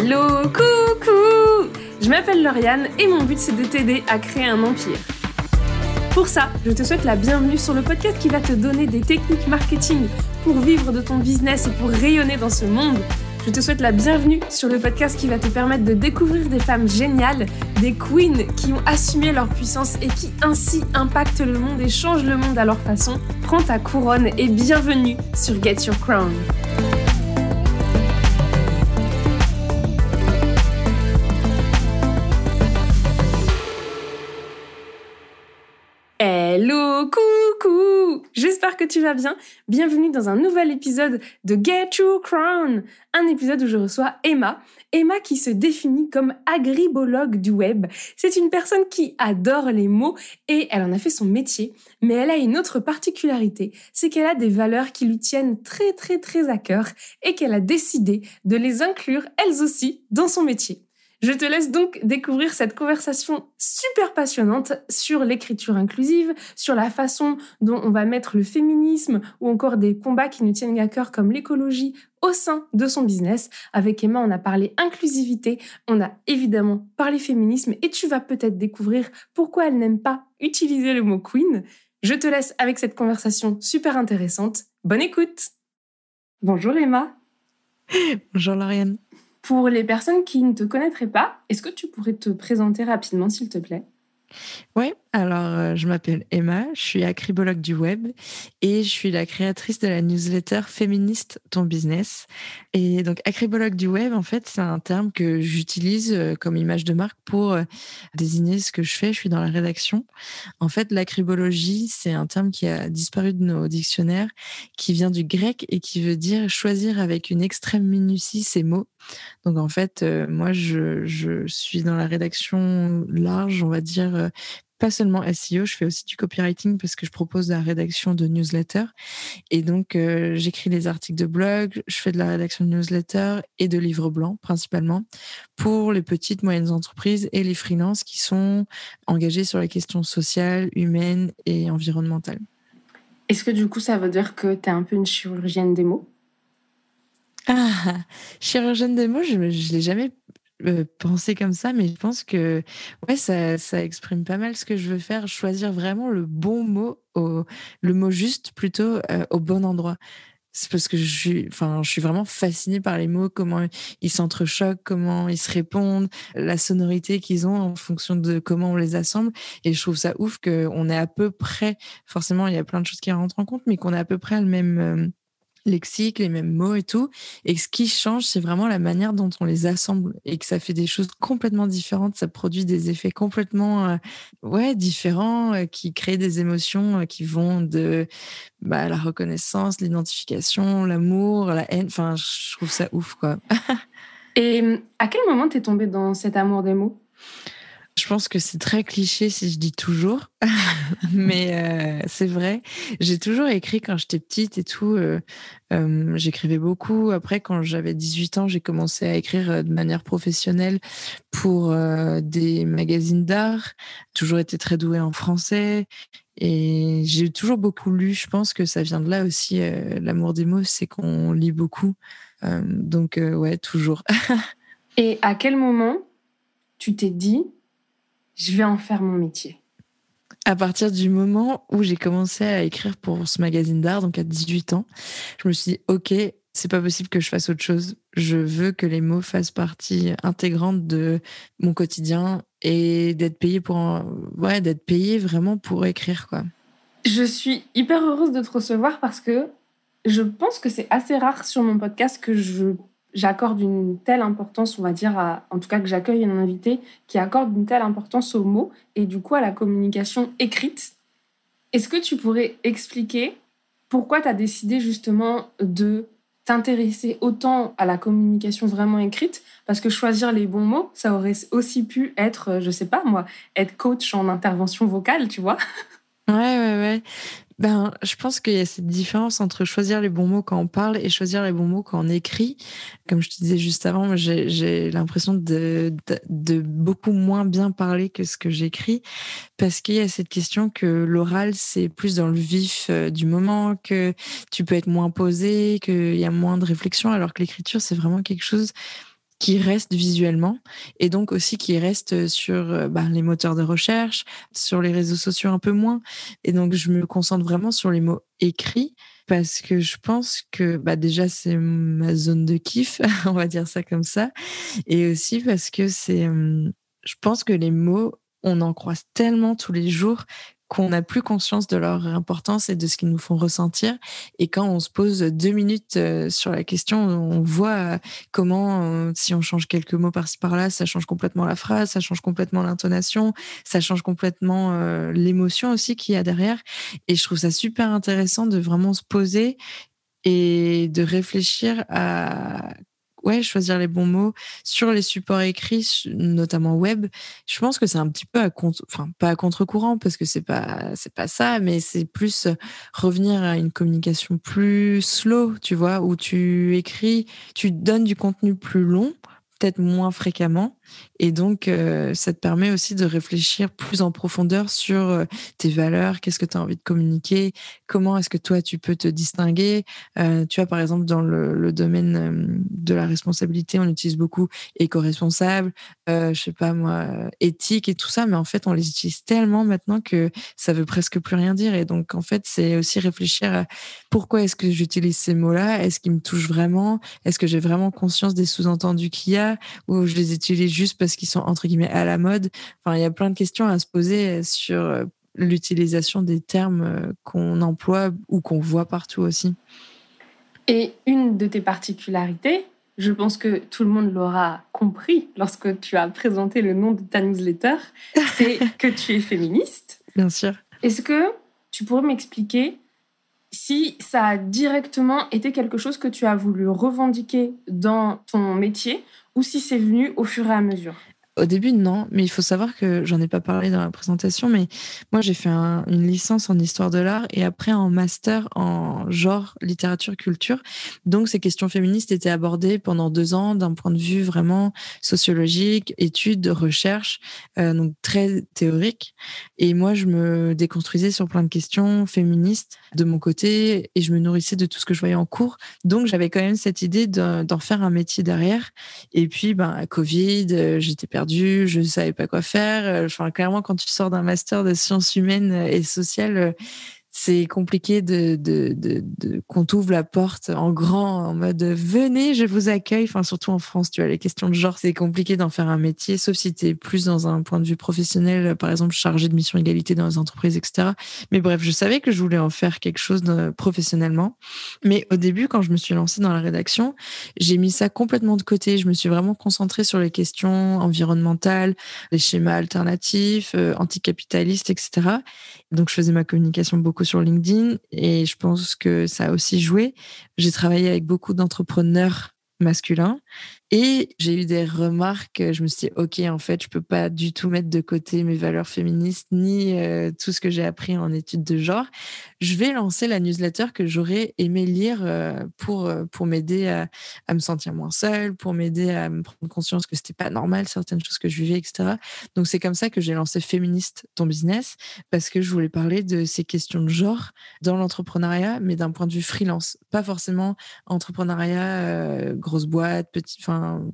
Hello, coucou Je m'appelle Lauriane et mon but c'est de t'aider à créer un empire. Pour ça, je te souhaite la bienvenue sur le podcast qui va te donner des techniques marketing pour vivre de ton business et pour rayonner dans ce monde. Je te souhaite la bienvenue sur le podcast qui va te permettre de découvrir des femmes géniales, des queens qui ont assumé leur puissance et qui ainsi impactent le monde et changent le monde à leur façon. Prends ta couronne et bienvenue sur Get Your Crown. Coucou J'espère que tu vas bien. Bienvenue dans un nouvel épisode de Get Your Crown, un épisode où je reçois Emma. Emma qui se définit comme agribologue du web. C'est une personne qui adore les mots et elle en a fait son métier. Mais elle a une autre particularité, c'est qu'elle a des valeurs qui lui tiennent très très très à cœur et qu'elle a décidé de les inclure elles aussi dans son métier. Je te laisse donc découvrir cette conversation super passionnante sur l'écriture inclusive, sur la façon dont on va mettre le féminisme ou encore des combats qui nous tiennent à cœur comme l'écologie au sein de son business. Avec Emma, on a parlé inclusivité, on a évidemment parlé féminisme et tu vas peut-être découvrir pourquoi elle n'aime pas utiliser le mot queen. Je te laisse avec cette conversation super intéressante. Bonne écoute Bonjour Emma Bonjour Lauriane pour les personnes qui ne te connaîtraient pas, est-ce que tu pourrais te présenter rapidement, s'il te plaît? Oui, alors euh, je m'appelle Emma, je suis acribologue du web et je suis la créatrice de la newsletter féministe Ton Business. Et donc acribologue du web, en fait, c'est un terme que j'utilise euh, comme image de marque pour euh, désigner ce que je fais. Je suis dans la rédaction. En fait, l'acribologie, c'est un terme qui a disparu de nos dictionnaires, qui vient du grec et qui veut dire choisir avec une extrême minutie ses mots. Donc en fait, moi, je, je, suis dans la rédaction large, on va dire pas seulement SEO, je fais aussi du copywriting parce que je propose la rédaction de newsletters. Et donc, euh, j'écris des articles de blog, je fais de la rédaction de newsletters et de livres blancs principalement pour les petites, moyennes entreprises et les freelances qui sont engagés sur les questions sociales, humaines et environnementales. Est-ce que du coup, ça veut dire que tu es un peu une chirurgienne des mots? Ah, chirurgienne des mots, je ne l'ai jamais euh, penser comme ça, mais je pense que ouais, ça, ça, exprime pas mal ce que je veux faire, choisir vraiment le bon mot, au, le mot juste plutôt euh, au bon endroit. C'est parce que je suis, enfin, je suis vraiment fascinée par les mots, comment ils s'entrechoquent, comment ils se répondent, la sonorité qu'ils ont en fonction de comment on les assemble. Et je trouve ça ouf qu'on est à peu près, forcément, il y a plein de choses qui rentrent en compte, mais qu'on est à peu près le même, euh, lexique, les mêmes mots et tout. Et ce qui change, c'est vraiment la manière dont on les assemble et que ça fait des choses complètement différentes. Ça produit des effets complètement euh, ouais, différents euh, qui créent des émotions euh, qui vont de bah, la reconnaissance, l'identification, l'amour, la haine. Enfin, je trouve ça ouf, quoi. et à quel moment t'es tombée dans cet amour des mots? Je pense que c'est très cliché si je dis toujours, mais euh, c'est vrai. J'ai toujours écrit quand j'étais petite et tout. Euh, euh, j'écrivais beaucoup. Après, quand j'avais 18 ans, j'ai commencé à écrire de manière professionnelle pour des magazines d'art. Toujours été très douée en français. Et j'ai toujours beaucoup lu. Je pense que ça vient de là aussi. L'amour des mots, c'est qu'on lit beaucoup. donc, ouais, toujours. et à quel moment tu t'es dit je vais en faire mon métier à partir du moment où j'ai commencé à écrire pour ce magazine d'art, donc à 18 ans, je me suis dit, OK, c'est pas possible que je fasse autre chose. Je veux que les mots fassent partie intégrante de mon quotidien et d'être payé pour, ouais, d'être payé vraiment pour écrire, quoi. Je suis hyper heureuse de te recevoir parce que je pense que c'est assez rare sur mon podcast que je j'accorde une telle importance, on va dire, en tout cas que j'accueille un invité qui accorde une telle importance aux mots et du coup à la communication écrite. Est-ce que tu pourrais expliquer pourquoi tu as décidé justement de t'intéresser autant à la communication vraiment écrite? Parce que choisir les bons mots, ça aurait aussi pu être, je sais pas moi, être coach en intervention vocale, tu vois? Ouais, ouais, ouais. Ben, je pense qu'il y a cette différence entre choisir les bons mots quand on parle et choisir les bons mots quand on écrit. Comme je te disais juste avant, j'ai l'impression de, de, beaucoup moins bien parler que ce que j'écris parce qu'il y a cette question que l'oral, c'est plus dans le vif euh, du moment, que tu peux être moins posé, qu'il y a moins de réflexion, alors que l'écriture, c'est vraiment quelque chose qui reste visuellement et donc aussi qui reste sur bah, les moteurs de recherche, sur les réseaux sociaux un peu moins. Et donc, je me concentre vraiment sur les mots écrits parce que je pense que bah, déjà, c'est ma zone de kiff, on va dire ça comme ça. Et aussi parce que c'est, je pense que les mots, on en croise tellement tous les jours qu'on n'a plus conscience de leur importance et de ce qu'ils nous font ressentir. Et quand on se pose deux minutes euh, sur la question, on voit euh, comment, euh, si on change quelques mots par-ci par-là, ça change complètement la phrase, ça change complètement l'intonation, ça change complètement l'émotion aussi qu'il y a derrière. Et je trouve ça super intéressant de vraiment se poser et de réfléchir à ouais, choisir les bons mots sur les supports écrits, notamment web. Je pense que c'est un petit peu à contre, enfin pas à contre-courant parce que c'est pas c'est pas ça, mais c'est plus euh, revenir à une communication plus slow, tu vois, où tu écris, tu donnes du contenu plus long, peut-être moins fréquemment, et donc, euh, ça te permet aussi de réfléchir plus en profondeur sur euh, tes valeurs, qu'est-ce que tu as envie de communiquer, comment est-ce que toi, tu peux te distinguer. Euh, tu vois, par exemple, dans le, domaine de la responsabilité, on utilise beaucoup éco-responsable, je sais pas moi, éthique et tout ça, mais en fait, on les utilise tellement maintenant que ça veut presque plus rien dire. Et donc, en fait, c'est aussi réfléchir à pourquoi est-ce que j'utilise ces mots-là, est-ce qu'ils me touchent vraiment, est-ce que j'ai vraiment conscience des sous-entendus qu'il y a, ou je les utilise juste parce qu'ils sont entre guillemets à la mode. Enfin, il y a plein de questions à se poser sur euh, l'utilisation des termes euh, qu'on emploie ou qu'on voit partout aussi. Et une de tes particularités, je pense que tout le monde l'aura compris lorsque tu as présenté le nom de ta newsletter, c'est que tu es féministe. Bien sûr. Est-ce que tu pourrais m'expliquer si ça a directement été quelque chose que tu as voulu revendiquer dans ton métier ou si c'est venu au fur et à mesure au début, non, mais il faut savoir que j'en ai pas parlé dans la présentation, mais moi j'ai fait une licence en histoire de l'art et après un master en genre, littérature, culture. Donc ces questions féministes étaient abordées pendant deux ans d'un point de vue vraiment sociologique, études, de recherche, euh, donc très théorique. Et moi je me déconstruisais sur plein de questions féministes de mon côté et je me nourrissais de tout ce que je voyais en cours. Donc j'avais quand même cette idée d'en faire un métier derrière. Et puis, ben, Covid, euh, j'étais perdue je ne savais pas quoi faire. Euh, enfin, clairement, quand tu sors d'un master de sciences humaines et sociales, euh, c'est compliqué de, de, de, de qu'on t'ouvre la porte en grand, en mode venez, je vous accueille. Enfin, surtout en France, tu vois, les questions de genre, c'est compliqué d'en faire un métier, sauf si tu es plus dans un point de vue professionnel, par exemple, chargé de mission égalité dans les entreprises, etc. Mais bref, je savais que je voulais en faire quelque chose professionnellement. Mais au début, quand je me suis lancée dans la rédaction, j'ai mis ça complètement de côté. Je me suis vraiment concentrée sur les questions environnementales, les schémas alternatifs, euh, anticapitalistes, etc. Donc, je faisais ma communication beaucoup sur LinkedIn et je pense que ça a aussi joué. J'ai travaillé avec beaucoup d'entrepreneurs masculins et j'ai eu des remarques, je me suis dit, OK, en fait, je peux pas du tout mettre de côté mes valeurs féministes ni euh, tout ce que j'ai appris en études de genre. Je vais lancer la newsletter que j'aurais aimé lire euh, pour, euh, pour m'aider à, à, me sentir moins seule, pour m'aider à me prendre conscience que c'était pas normal certaines choses que je vivais, etc. Donc, c'est comme ça que j'ai lancé Féministe ton business parce que je voulais parler de ces questions de genre dans l'entrepreneuriat, mais d'un point de vue freelance, pas forcément entrepreneuriat, grosse boîte,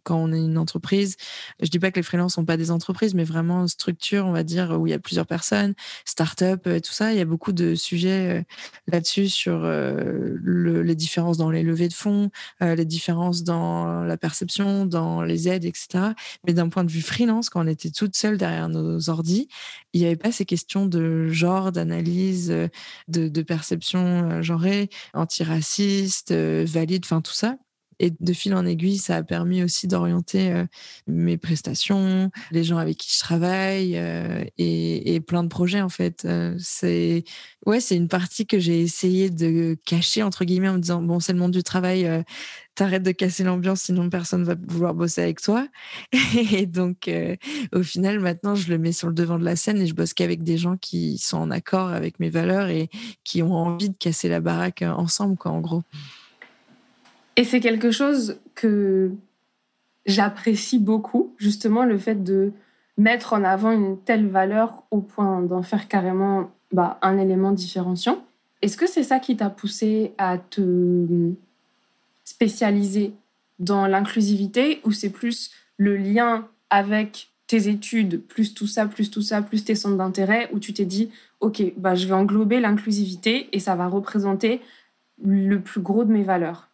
quand on est une entreprise. Je dis pas que les freelances sont pas des entreprises, mais vraiment structure, on va dire, où il y a plusieurs personnes, start-up, euh, tout ça. Il y a beaucoup de sujets euh, là-dessus sur euh, les différences dans les levées de fonds, les différences dans la perception, dans les aides, etc. Mais d'un point de vue freelance, quand on était toute seule derrière nos ordis, il n'y avait pas ces questions de genre, d'analyse, de, de perception genrée, antiraciste, valide, enfin tout ça. Et de fil en aiguille, ça a permis aussi d'orienter euh, mes prestations, les gens avec qui je travaille euh, et, plein de projets en fait. Euh, c'est ouais, c'est une partie que j'ai essayé de cacher entre guillemets en me disant bon, c'est le monde du travail, t'arrêtes de casser l'ambiance sinon personne va vouloir bosser avec toi. et donc au final maintenant je le mets sur le devant de la scène et je bosse qu'avec des gens qui sont en accord avec mes valeurs et qui ont envie de casser la baraque ensemble quoi en gros. Et c'est quelque chose que j'apprécie beaucoup, justement, le fait de mettre en avant une telle valeur au point d'en faire carrément bah, un élément différenciant. Est-ce que c'est ça qui t'a poussé à te spécialiser dans l'inclusivité ou c'est plus le lien avec tes études, plus tout ça, plus tout ça, plus tes centres d'intérêt, où tu t'es dit, OK, bah, je vais englober l'inclusivité et ça va représenter le plus gros de mes valeurs?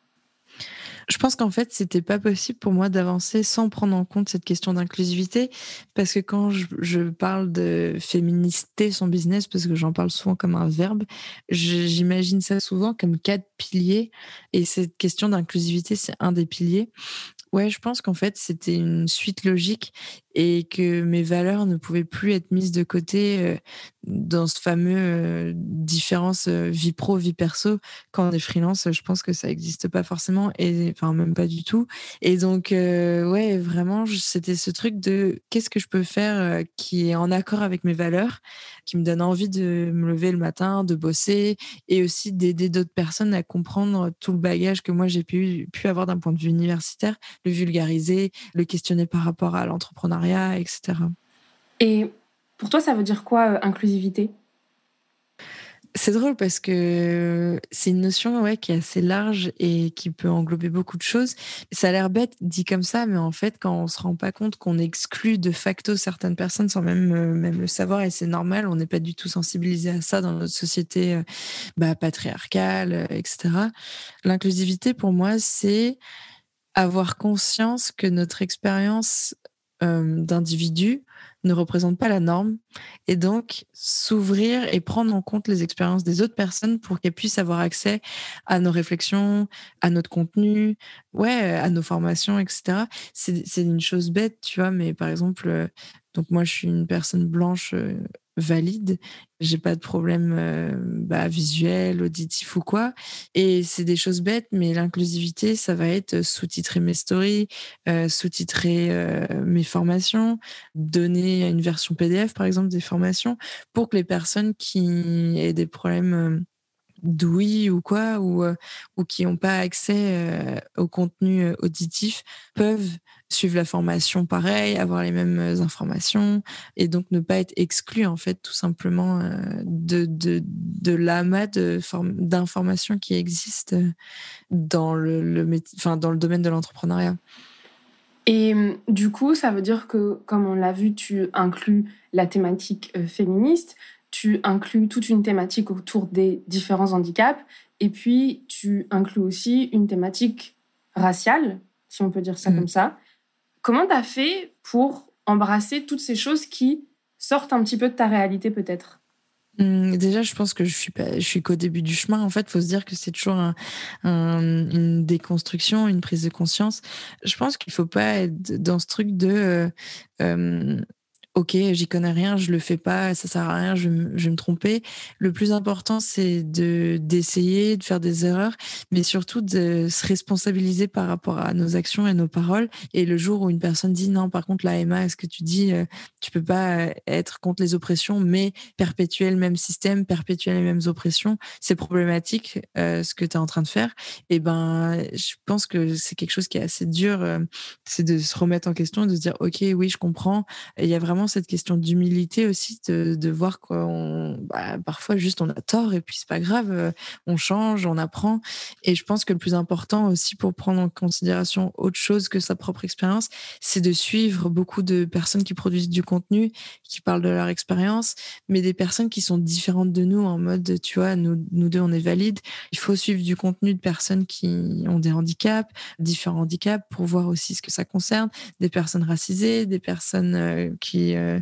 Je pense qu'en fait, c'était pas possible pour moi d'avancer sans prendre en compte cette question d'inclusivité, parce que quand je, parle de féminister son business, parce que j'en parle souvent comme un verbe, j'imagine ça souvent comme quatre piliers, et cette question d'inclusivité, c'est un des piliers. Ouais, je pense qu'en fait, c'était une suite logique et que mes valeurs ne pouvaient plus être mises de côté euh, dans ce fameux euh, différence euh, vie pro, vie perso. Quand on est freelance, je pense que ça n'existe pas forcément, et enfin, même pas du tout. Et donc, ouais, vraiment, c'était ce truc de qu'est-ce que je peux faire qui est en accord avec mes valeurs, qui me donne envie de me lever le matin, de bosser, et aussi d'aider d'autres personnes à comprendre tout le bagage que moi j'ai pu avoir d'un point de vue universitaire, le vulgariser, le questionner par rapport à l'entrepreneuriat, etc. Et pour toi, ça veut dire quoi, euh, inclusivité? C'est drôle parce que c'est une notion ouais, qui est assez large et qui peut englober beaucoup de choses. Ça a l'air bête dit comme ça, mais en fait, quand on se rend pas compte qu'on exclut de facto certaines personnes sans même, euh, même le savoir, et c'est normal, on n'est pas du tout sensibilisé à ça dans notre société euh, bah, patriarcale, etc. L'inclusivité, pour moi, c'est avoir conscience que notre expérience d'individu ne représente pas la norme et donc s'ouvrir et prendre en compte les expériences des autres personnes pour qu'elles puissent avoir accès à nos réflexions, à notre contenu, ouais, à nos formations, etc. C'est une chose bête, tu vois, mais par exemple, donc moi je suis une personne blanche valide. J'ai pas de problème euh, bah, visuel, auditif ou quoi. Et c'est des choses bêtes, mais l'inclusivité, ça va être sous-titrer mes stories, euh, sous-titrer euh, mes formations, donner une version PDF, par exemple, des formations, pour que les personnes qui aient des problèmes d'ouïe ou quoi, ou, ou qui n'ont pas accès au contenu auditif, peuvent suivre la formation pareil, avoir les mêmes informations, et donc ne pas être exclu, en fait, tout simplement de, de, de l'amas d'informations qui existent dans le, enfin, dans le domaine de l'entrepreneuriat. Et du coup, ça veut dire que, comme on l'a vu, tu inclus la thématique féministe, tu inclus toute une thématique autour des différents handicaps et puis tu inclus aussi une thématique raciale, si on peut dire ça mm. comme ça. Comment tu as fait pour embrasser toutes ces choses qui sortent un petit peu de ta réalité peut-être? Mm, Déjà, je pense que je suis pas, je suis qu'au début du chemin. En fait, faut se dire que c'est toujours une déconstruction, une prise de conscience. Je pense qu'il faut pas être dans ce truc de euh, euh, ok, j'y connais rien, je le fais pas, ça sert à rien, je, vais me tromper. Le plus important, c'est de d'essayer, de faire des erreurs, mais surtout de se responsabiliser par rapport à nos actions et nos paroles. Et le jour où une personne dit non, par contre, là, Emma, est-ce que tu dis, euh, tu peux pas euh, être contre les oppressions, mais perpétuer le même système, perpétuer les mêmes oppressions, c'est problématique euh, ce que tu es en train de faire. Et ben, je pense que c'est quelque chose qui est assez dur, c'est de se remettre en question, de se dire, ok, oui, je comprends. Il y a vraiment cette question d'humilité aussi, de, voir qu'on, bah, parfois juste on a tort et puis c'est pas grave, euh, on change, on apprend. Et je pense que le plus important aussi pour prendre en considération autre chose que sa propre expérience, c'est de suivre beaucoup de personnes qui produisent du contenu, qui parlent de leur expérience, mais des personnes qui sont différentes de nous en mode, tu vois, nous, nous deux on est valides. Il faut suivre du contenu de personnes qui ont des handicaps, différents handicaps, pour voir aussi ce que ça concerne, des personnes racisées, des personnes euh, qui euh,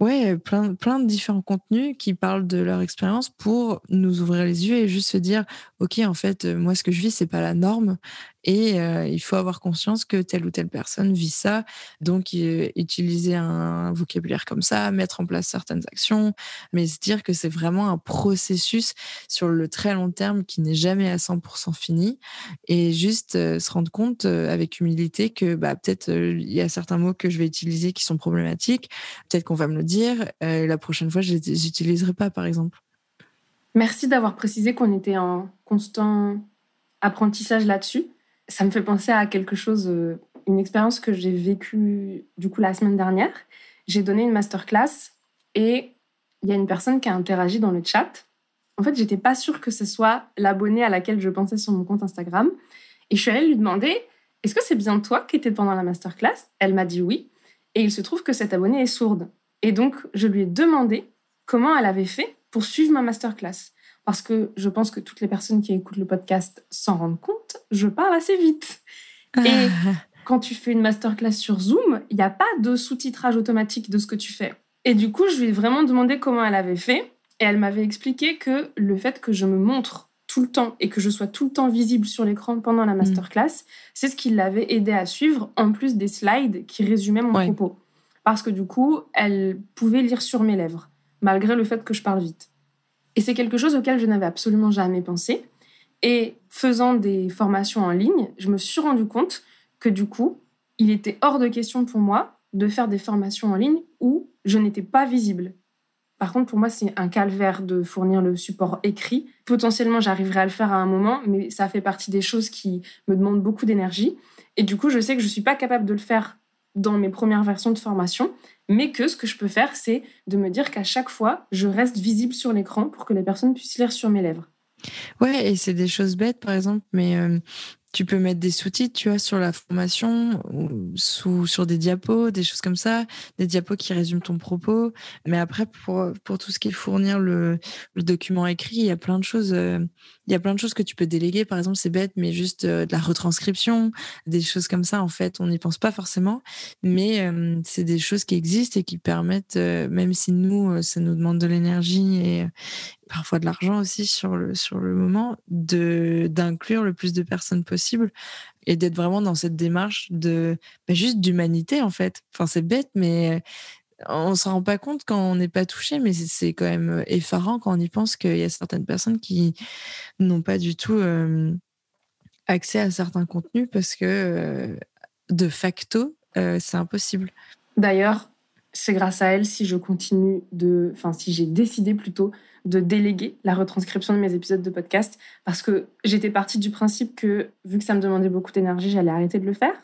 ouais, plein, de différents contenus qui parlent de leur expérience pour nous ouvrir les yeux et juste se dire, OK, en fait, euh, moi, ce que je vis, c'est pas la norme. Et euh, il faut avoir conscience que telle ou telle personne vit ça. Donc, utiliser un vocabulaire comme ça, mettre en place certaines actions, mais se dire que c'est vraiment un processus sur le très long terme qui n'est jamais à 100% fini. Et juste se rendre compte avec humilité que bah, peut-être il y a certains mots que je vais utiliser qui sont problématiques. Peut-être qu'on va me le dire. Euh, la prochaine fois, je les utiliserai pas, par exemple. Merci d'avoir précisé qu'on était en constant apprentissage là-dessus. Ça me fait penser à quelque chose, euh, une expérience que j'ai vécue du coup la semaine dernière. J'ai donné une masterclass et il y a une personne qui a interagi dans le chat. En fait, j'étais pas sûre que ce soit l'abonné à laquelle je pensais sur mon compte Instagram. Et je suis allée lui demander Est-ce que c'est bien toi qui étais pendant la masterclass? Elle m'a dit oui. Et il se trouve que cette abonnée est sourde. Et donc, je lui ai demandé comment elle avait fait pour suivre ma masterclass. Parce que je pense que toutes les personnes qui écoutent le podcast s'en rendent compte, je parle assez vite. Et ah. quand tu fais une masterclass sur Zoom, il n'y a pas de sous-titrage automatique de ce que tu fais. Et du coup, je lui ai vraiment demandé comment elle avait fait. Et elle m'avait expliqué que le fait que je me montre tout le temps et que je sois tout le temps visible sur l'écran pendant la mm. masterclass, c'est ce qui l'avait aidé à suivre, en plus des slides qui résumaient mon propos. Parce que du coup, elle pouvait lire sur mes lèvres, malgré le fait que je parle vite. Et c'est quelque chose auquel je n'avais absolument jamais pensé. Et faisant des formations en ligne, je me suis rendu compte que du coup, il était hors de question pour moi de faire des formations en ligne où je n'étais pas visible. Par contre, pour moi, c'est un calvaire de fournir le support écrit. Potentiellement, j'arriverai à le faire à un moment, mais ça fait partie des choses qui me demandent beaucoup d'énergie. Et du coup, je sais que je ne suis pas capable de le faire dans mes premières versions de formation, mais que ce que je peux faire, c'est de me dire qu'à chaque fois, je reste visible sur l'écran pour que les personnes puissent lire sur mes lèvres. Ouais, et c'est des choses bêtes, par exemple, mais euh, tu peux mettre des sous-titres, tu vois, sur la formation, ou sous, sur des diapos, des choses comme ça, des diapos qui résument ton propos. Mais après, pour, pour tout ce qui est fournir le, le document écrit, il y a plein de choses. Euh, il y a plein de choses que tu peux déléguer. Par exemple, c'est bête, mais juste euh, de la retranscription, des choses comme ça. En fait, on n'y pense pas forcément, mais euh, c'est des choses qui existent et qui permettent, même si nous, ça nous demande de l'énergie et, parfois de l'argent aussi sur le, sur le moment, d'inclure le plus de personnes possible et d'être vraiment dans cette démarche de bah, juste d'humanité en fait. Enfin, c'est bête, mais on s'en rend pas compte quand on n'est pas touché, mais c'est quand même effarant quand on y pense qu'il y a certaines personnes qui n'ont pas du tout accès à certains contenus parce que de facto, c'est impossible. D'ailleurs, c'est grâce à elle si je continue de, enfin si j'ai décidé plutôt de déléguer la retranscription de mes épisodes de podcast parce que j'étais partie du principe que vu que ça me demandait beaucoup d'énergie, j'allais arrêter de le faire.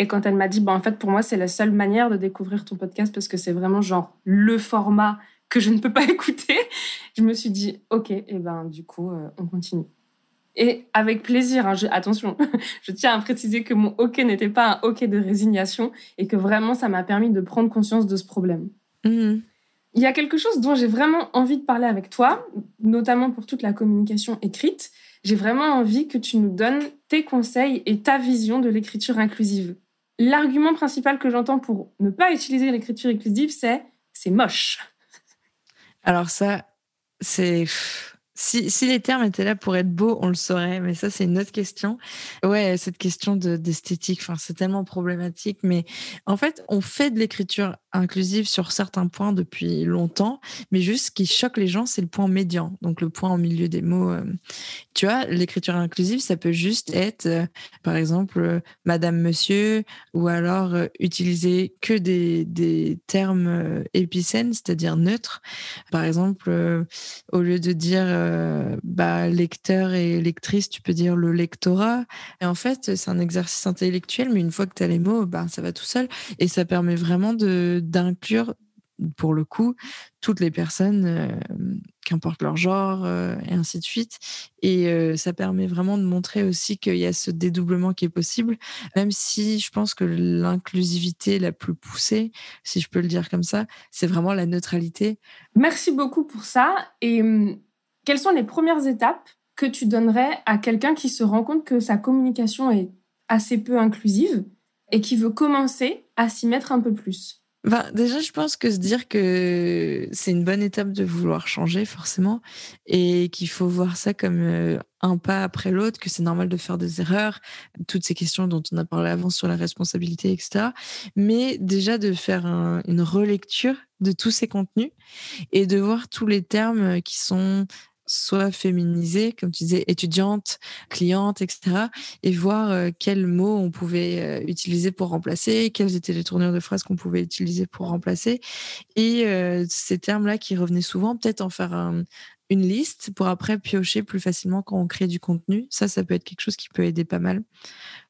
Et quand elle m'a dit, bah, en fait, pour moi, c'est la seule manière de découvrir ton podcast parce que c'est vraiment genre le format que je ne peux pas écouter, je me suis dit, ok, et ben du coup, euh, on continue. Et avec plaisir, hein, attention, je tiens à préciser que mon ok n'était pas un ok de résignation et que vraiment ça m'a permis de prendre conscience de ce problème. Mmh. Il y a quelque chose dont j'ai vraiment envie de parler avec toi, notamment pour toute la communication écrite. J'ai vraiment envie que tu nous donnes tes conseils et ta vision de l'écriture inclusive. L'argument principal que j'entends pour ne pas utiliser l'écriture inclusive, c'est c'est moche. Alors ça, c'est si, les termes étaient là pour être beaux, on le saurait, mais ça, c'est une autre question. Ouais, cette question d'esthétique, c'est tellement problématique, mais en fait, on fait de l'écriture inclusive sur certains points depuis longtemps, mais juste ce qui choque les gens, c'est le point médian, donc le point au milieu des mots. Euh. Tu vois, l'écriture inclusive, ça peut juste être, euh, par exemple, euh, Madame, Monsieur, ou alors utiliser que des, des termes épicènes, c'est-à-dire neutres. Par exemple, au lieu de dire bah, lecteur et lectrice, tu peux dire le lectorat. Et en fait, c'est un exercice intellectuel, mais une fois que tu as les mots, bah, ça va tout seul. Et ça permet vraiment d'inclure pour le coup, toutes les personnes, euh, qu'importe leur genre, euh, et ainsi de suite. Et euh, ça permet vraiment de montrer aussi qu'il y a ce dédoublement qui est possible, même si je pense que l'inclusivité la plus poussée, si je peux le dire comme ça, c'est vraiment la neutralité. Merci beaucoup pour ça. Et hum, quelles sont les premières étapes que tu donnerais à quelqu'un qui se rend compte que sa communication est assez peu inclusive et qui veut commencer à s'y mettre un peu plus? Ben, déjà, je pense que se dire que c'est une bonne étape de vouloir changer, forcément, et qu'il faut voir ça comme euh, un pas après l'autre, que c'est normal de faire des erreurs, toutes ces questions dont on a parlé avant sur la responsabilité, etc. Mais déjà de faire une relecture de tous ces contenus et de voir tous les termes qui sont soit féminisée, comme tu disais, étudiante, cliente, etc. Et voir euh, quels mots on pouvait euh, utiliser pour remplacer, quelles étaient les tournures de phrases qu'on pouvait utiliser pour remplacer. Et euh, ces termes-là qui revenaient souvent, peut-être en faire une liste pour après piocher plus facilement quand on crée du contenu. Ça, ça peut être quelque chose qui peut aider pas mal.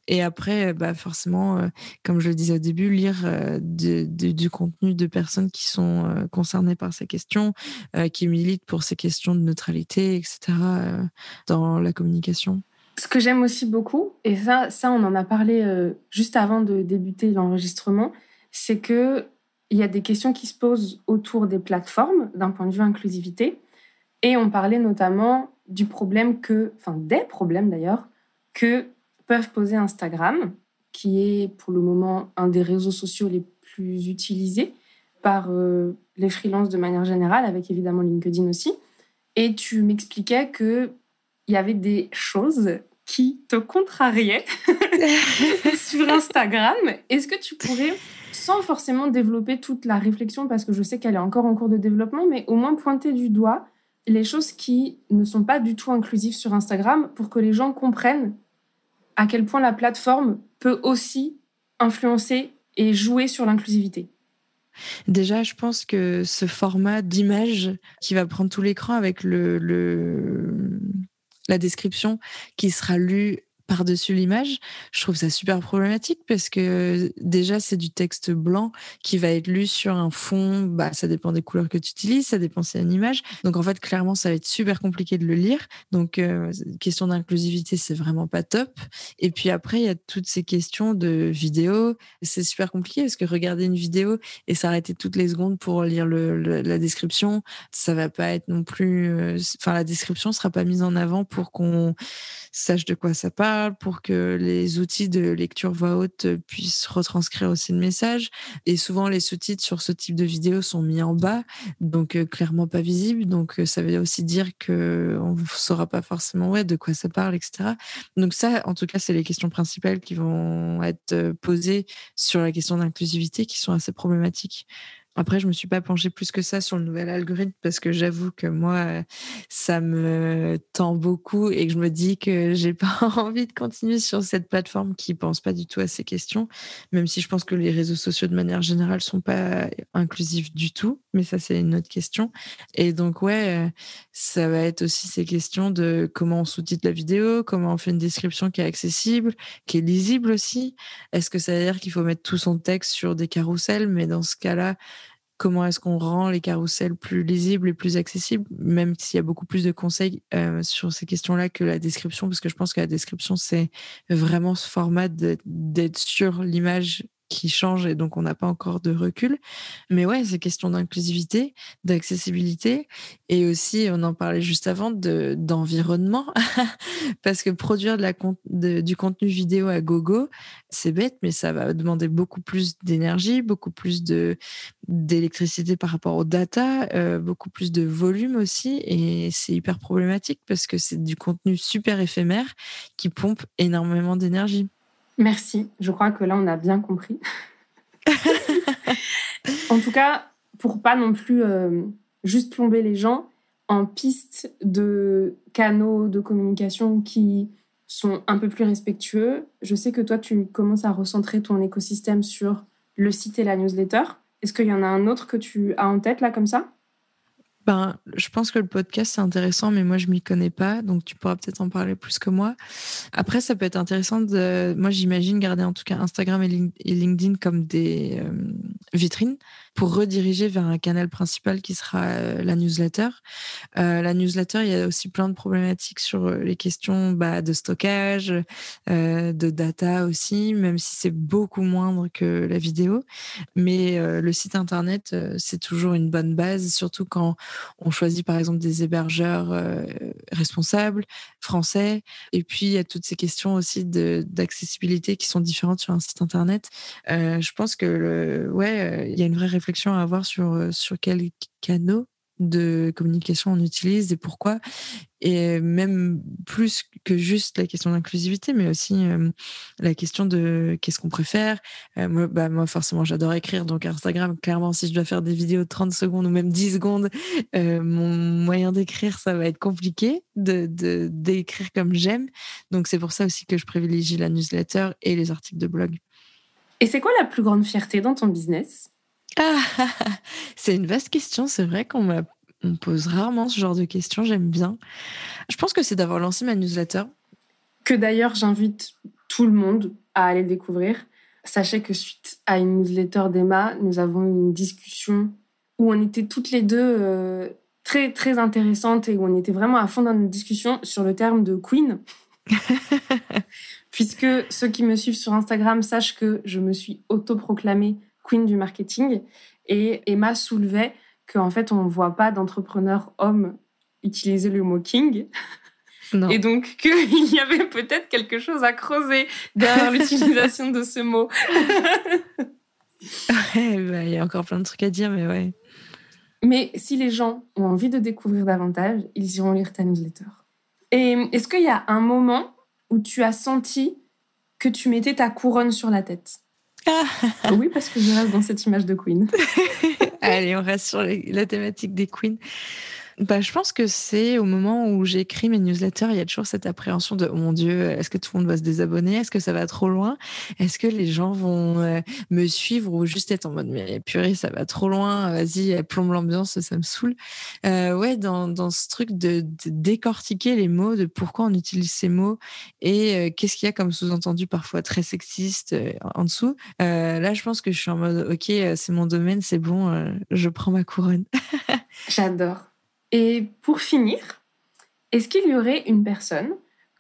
Et après, bah forcément, euh, comme je le disais au début, lire euh, du contenu de personnes qui sont euh, concernées par ces questions, qui militent pour ces questions de neutralité, etc., dans la communication. Ce que j'aime aussi beaucoup, et ça, ça on en a parlé euh, juste avant de débuter l'enregistrement, c'est que il y a des questions qui se posent autour des plateformes d'un point de vue inclusivité. Et on parlait notamment du problème que, enfin des problèmes d'ailleurs, que peuvent poser Instagram, qui est pour le moment un des réseaux sociaux les plus utilisés par euh, les freelances de manière générale, avec évidemment LinkedIn aussi. Et tu m'expliquais qu'il y avait des choses qui te contrariaient sur Instagram. Est-ce que tu pourrais, sans forcément développer toute la réflexion, parce que je sais qu'elle est encore en cours de développement, mais au moins pointer du doigt les choses qui ne sont pas du tout inclusives sur Instagram pour que les gens comprennent à quel point la plateforme peut aussi influencer et jouer sur l'inclusivité. Déjà, je pense que ce format d'image qui va prendre tout l'écran avec le, la description qui sera lue par-dessus l'image, je trouve ça super problématique parce que déjà, c'est du texte blanc qui va être lu sur un fond, bah, ça dépend des couleurs que tu utilises, ça dépend c'est une image. Donc, en fait, clairement, ça va être super compliqué de le lire. Donc, euh, question d'inclusivité, c'est vraiment pas top. Et puis après, il y a toutes ces questions de vidéo. C'est super compliqué parce que regarder une vidéo et s'arrêter toutes les secondes pour lire la description, ça va pas être non plus, euh, enfin, la description sera pas mise en avant pour qu'on sache de quoi ça parle, pour que les outils de lecture voix haute puissent retranscrire aussi le message. Et souvent, les sous-titres sur ce type de vidéo sont mis en bas, donc euh, clairement pas visibles. Donc, euh, ça veut aussi dire qu'on ne saura pas forcément ouais, de quoi ça parle, etc. Donc, ça, en tout cas, c'est les questions principales qui vont être euh, posées sur la question d'inclusivité qui sont assez problématiques. Après, je me suis pas penchée plus que ça sur le nouvel algorithme parce que j'avoue que moi, ça me tend beaucoup et que je me dis que j'ai pas envie de continuer sur cette plateforme qui pense pas du tout à ces questions, même si je pense que les réseaux sociaux de manière générale sont pas inclusifs du tout. Mais ça, c'est une autre question. Et donc, ouais, ça va être aussi ces questions de comment on sous-titre la vidéo, comment on fait une description qui est accessible, qui est lisible aussi. Est-ce que ça veut dire qu'il faut mettre tout son texte sur des carousels? Mais dans ce cas-là, comment est-ce qu'on rend les carousels plus lisibles et plus accessibles, même s'il y a beaucoup plus de conseils euh, sur ces questions-là que la description, parce que je pense que la description, c'est vraiment ce format d'être sur l'image qui change et donc on n'a pas encore de recul. Mais ouais, c'est question d'inclusivité, d'accessibilité et aussi, on en parlait juste avant, d'environnement. Parce que produire de la, du contenu vidéo à gogo, c'est bête, mais ça va demander beaucoup plus d'énergie, beaucoup plus d'électricité par rapport aux data, euh, beaucoup plus de volume aussi. Et c'est hyper problématique parce que c'est du contenu super éphémère qui pompe énormément d'énergie. Merci. Je crois que là, on a bien compris. en tout cas, pour pas non plus euh, juste plomber les gens, en piste de canaux de communication qui sont un peu plus respectueux. Je sais que toi, tu commences à recentrer ton écosystème sur le site et la newsletter. Est-ce qu'il y en a un autre que tu as en tête là comme ça? Ben, je pense que le podcast, c'est intéressant, mais moi, je m'y connais pas, donc tu pourras peut-être en parler plus que moi. Après, ça peut être intéressant de, moi, j'imagine garder en tout cas Instagram et LinkedIn comme des euh, vitrines pour rediriger vers un canal principal qui sera euh, la newsletter. Euh, la newsletter, il y a aussi plein de problématiques sur euh, les questions bah, de stockage, de data aussi, même si c'est beaucoup moindre que la vidéo. Mais le site internet, c'est toujours une bonne base, surtout quand on choisit par exemple des hébergeurs responsables, français. Et puis, il y a toutes ces questions aussi d'accessibilité qui sont différentes sur un site internet. je pense que, le, ouais, il y a une vraie réflexion à avoir sur, euh, sur quels canaux de communication on utilise et pourquoi. Et même plus que juste la question d'inclusivité, mais aussi euh, la question de qu'est-ce qu'on préfère. Euh, moi, bah, moi, forcément, j'adore écrire. Donc, Instagram, clairement, si je dois faire des vidéos de 30 secondes ou même 10 secondes, mon moyen d'écrire, ça va être compliqué de, d'écrire comme j'aime. Donc, c'est pour ça aussi que je privilégie la newsletter et les articles de blog. Et c'est quoi la plus grande fierté dans ton business? Ah, c'est une vaste question. C'est vrai qu'on me pose rarement ce genre de questions. J'aime bien. Je pense que c'est d'avoir lancé ma newsletter. Que d'ailleurs, j'invite tout le monde à aller découvrir. Sachez que suite à une newsletter d'Emma, nous avons eu une discussion où on était toutes les deux euh, très, très intéressantes et où on était vraiment à fond dans une discussion sur le terme de queen. Puisque ceux qui me suivent sur Instagram sachent que je me suis autoproclamée queen du marketing et Emma soulevait qu'en fait, on ne voit pas d'entrepreneurs hommes utiliser le mot king. Et donc qu'il y avait peut-être quelque chose à creuser derrière l'utilisation de ce mot. Bah, il y a encore plein de trucs à dire, mais ouais. Mais si les gens ont envie de découvrir davantage, ils iront lire ta newsletter. Et est-ce qu'il y a un moment où tu as senti que tu mettais ta couronne sur la tête? Oui, parce que je reste dans cette image de Queen. Allez, on reste sur la thématique des Queens. Bah, je pense que c'est au moment où j'écris mes newsletters, il y a toujours cette appréhension de oh mon Dieu, est-ce que tout le monde va se désabonner? Est-ce que ça va trop loin? Est-ce que les gens vont euh, me suivre ou juste être en mode mais purée, ça va trop loin, vas-y, plombe l'ambiance, ça me saoule. Euh, ouais, dans, dans ce truc de, décortiquer les mots, de pourquoi on utilise ces mots et euh, qu'est-ce qu'il y a comme sous-entendu parfois très sexiste en dessous. là, je pense que je suis en mode ok, c'est mon domaine, c'est bon, je prends ma couronne. J'adore. Et pour finir, est-ce qu'il y aurait une personne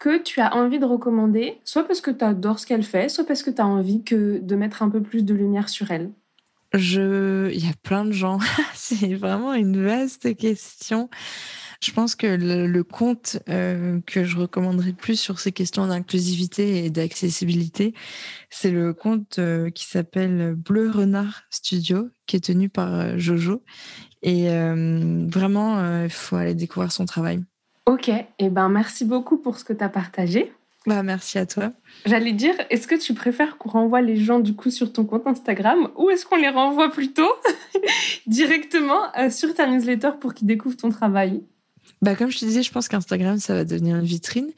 que tu as envie de recommander, soit parce que tu adores ce qu'elle fait, soit parce que tu as envie de mettre un peu plus de lumière sur elle? Je... Il y a plein de gens. C'est vraiment une vaste question. Je pense que le, compte euh, que je recommanderais plus sur ces questions d'inclusivité et d'accessibilité, c'est le compte euh, qui s'appelle Bleu Renard Studio, qui est tenu par euh, Jojo et euh, vraiment, euh, il faut aller découvrir son travail. Ok, et eh ben merci beaucoup pour ce que tu as partagé. Bah, merci à toi. J'allais dire, est-ce que tu préfères qu'on renvoie les gens du coup sur ton compte Instagram ou est-ce qu'on les renvoie plutôt directement euh, sur ta newsletter pour qu'ils découvrent ton travail? Bah, comme je te disais, je pense qu'Instagram, ça va devenir une vitrine,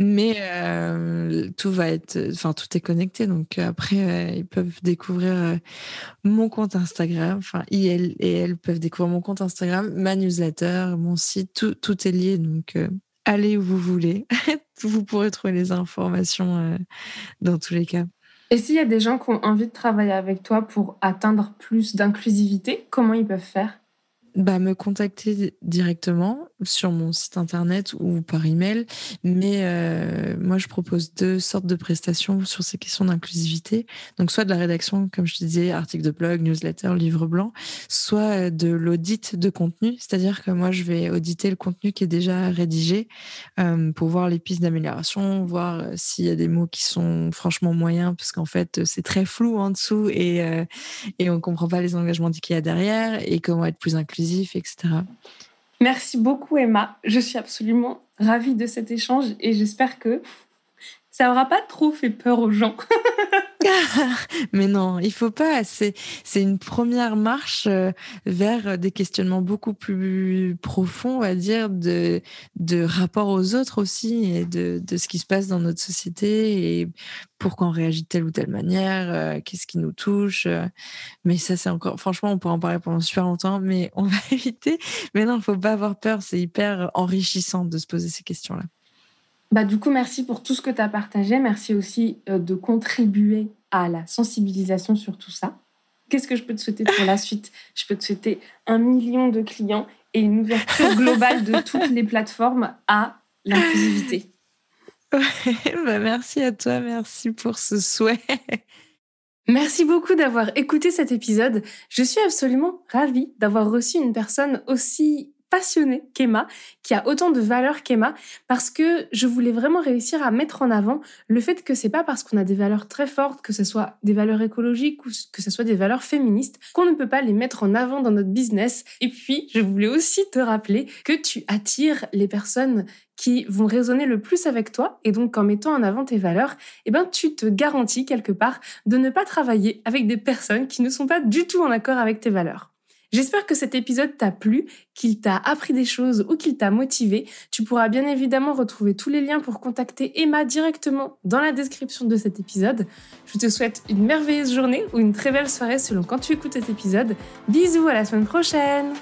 mais euh, tout va être, enfin, tout est connecté. Donc après, euh, ils peuvent découvrir euh, mon compte Instagram. Enfin, ils et elles peuvent découvrir mon compte Instagram, ma newsletter, mon site, tout, tout est lié. Donc allez où vous voulez. vous pourrez trouver les informations dans tous les cas. Et s'il y a des gens qui ont envie de travailler avec toi pour atteindre plus d'inclusivité, comment ils peuvent faire? Bah, me contacter directement sur mon site internet ou par email. Mais euh, moi, je propose deux sortes de prestations sur ces questions d'inclusivité. Donc, soit de la rédaction, comme je te disais, article de blog, newsletter, livre blanc, soit de l'audit de contenu. C'est-à-dire que moi, je vais auditer le contenu qui est déjà rédigé euh, pour voir les pistes d'amélioration, voir euh, s'il y a des mots qui sont franchement moyens, parce qu'en fait, c'est très flou en dessous et, et on ne comprend pas les engagements qu'il y a derrière et comment être plus inclusif etc. Merci beaucoup Emma. Je suis absolument ravie de cet échange et j'espère que ça n'aura pas trop fait peur aux gens. Mais non, il faut pas. C'est, une première marche euh, vers des questionnements beaucoup plus profonds, on va dire, de, rapport aux autres aussi de, ce qui se passe dans notre société et pourquoi on réagit de telle ou telle manière, euh, qu'est-ce qui nous touche. Mais ça, c'est encore, franchement, on pourrait en parler pendant super longtemps, mais on va éviter. Mais non, il faut pas avoir peur. C'est hyper enrichissant de se poser ces questions-là. Bah, du coup, merci pour tout ce que tu as partagé. Merci aussi euh, de contribuer à la sensibilisation sur tout ça. Qu'est-ce que je peux te souhaiter pour la suite? Je peux te souhaiter un million de clients et une ouverture globale de toutes les plateformes à l'inclusivité. bah merci à toi, merci pour ce souhait. Merci beaucoup d'avoir écouté cet épisode. Je suis absolument ravie d'avoir reçu une personne aussi passionnée qu'Emma, qui a autant de valeur qu'Emma, parce que je voulais vraiment réussir à mettre en avant le fait que c'est pas parce qu'on a des valeurs très fortes, que ce soit des valeurs écologiques ou que ce soit des valeurs féministes, qu'on ne peut pas les mettre en avant dans notre business. Et puis, je voulais aussi te rappeler que tu attires les personnes qui vont résonner le plus avec toi et donc en mettant en avant tes valeurs, eh ben tu te garantis quelque part de ne pas travailler avec des personnes qui ne sont pas du tout en accord avec tes valeurs. J'espère que cet épisode t'a plu, qu'il t'a appris des choses ou qu'il t'a motivé. Tu pourras bien évidemment retrouver tous les liens pour contacter Emma directement dans la description de cet épisode. Je te souhaite une merveilleuse journée ou une très belle soirée selon quand tu écoutes cet épisode. Bisous à la semaine prochaine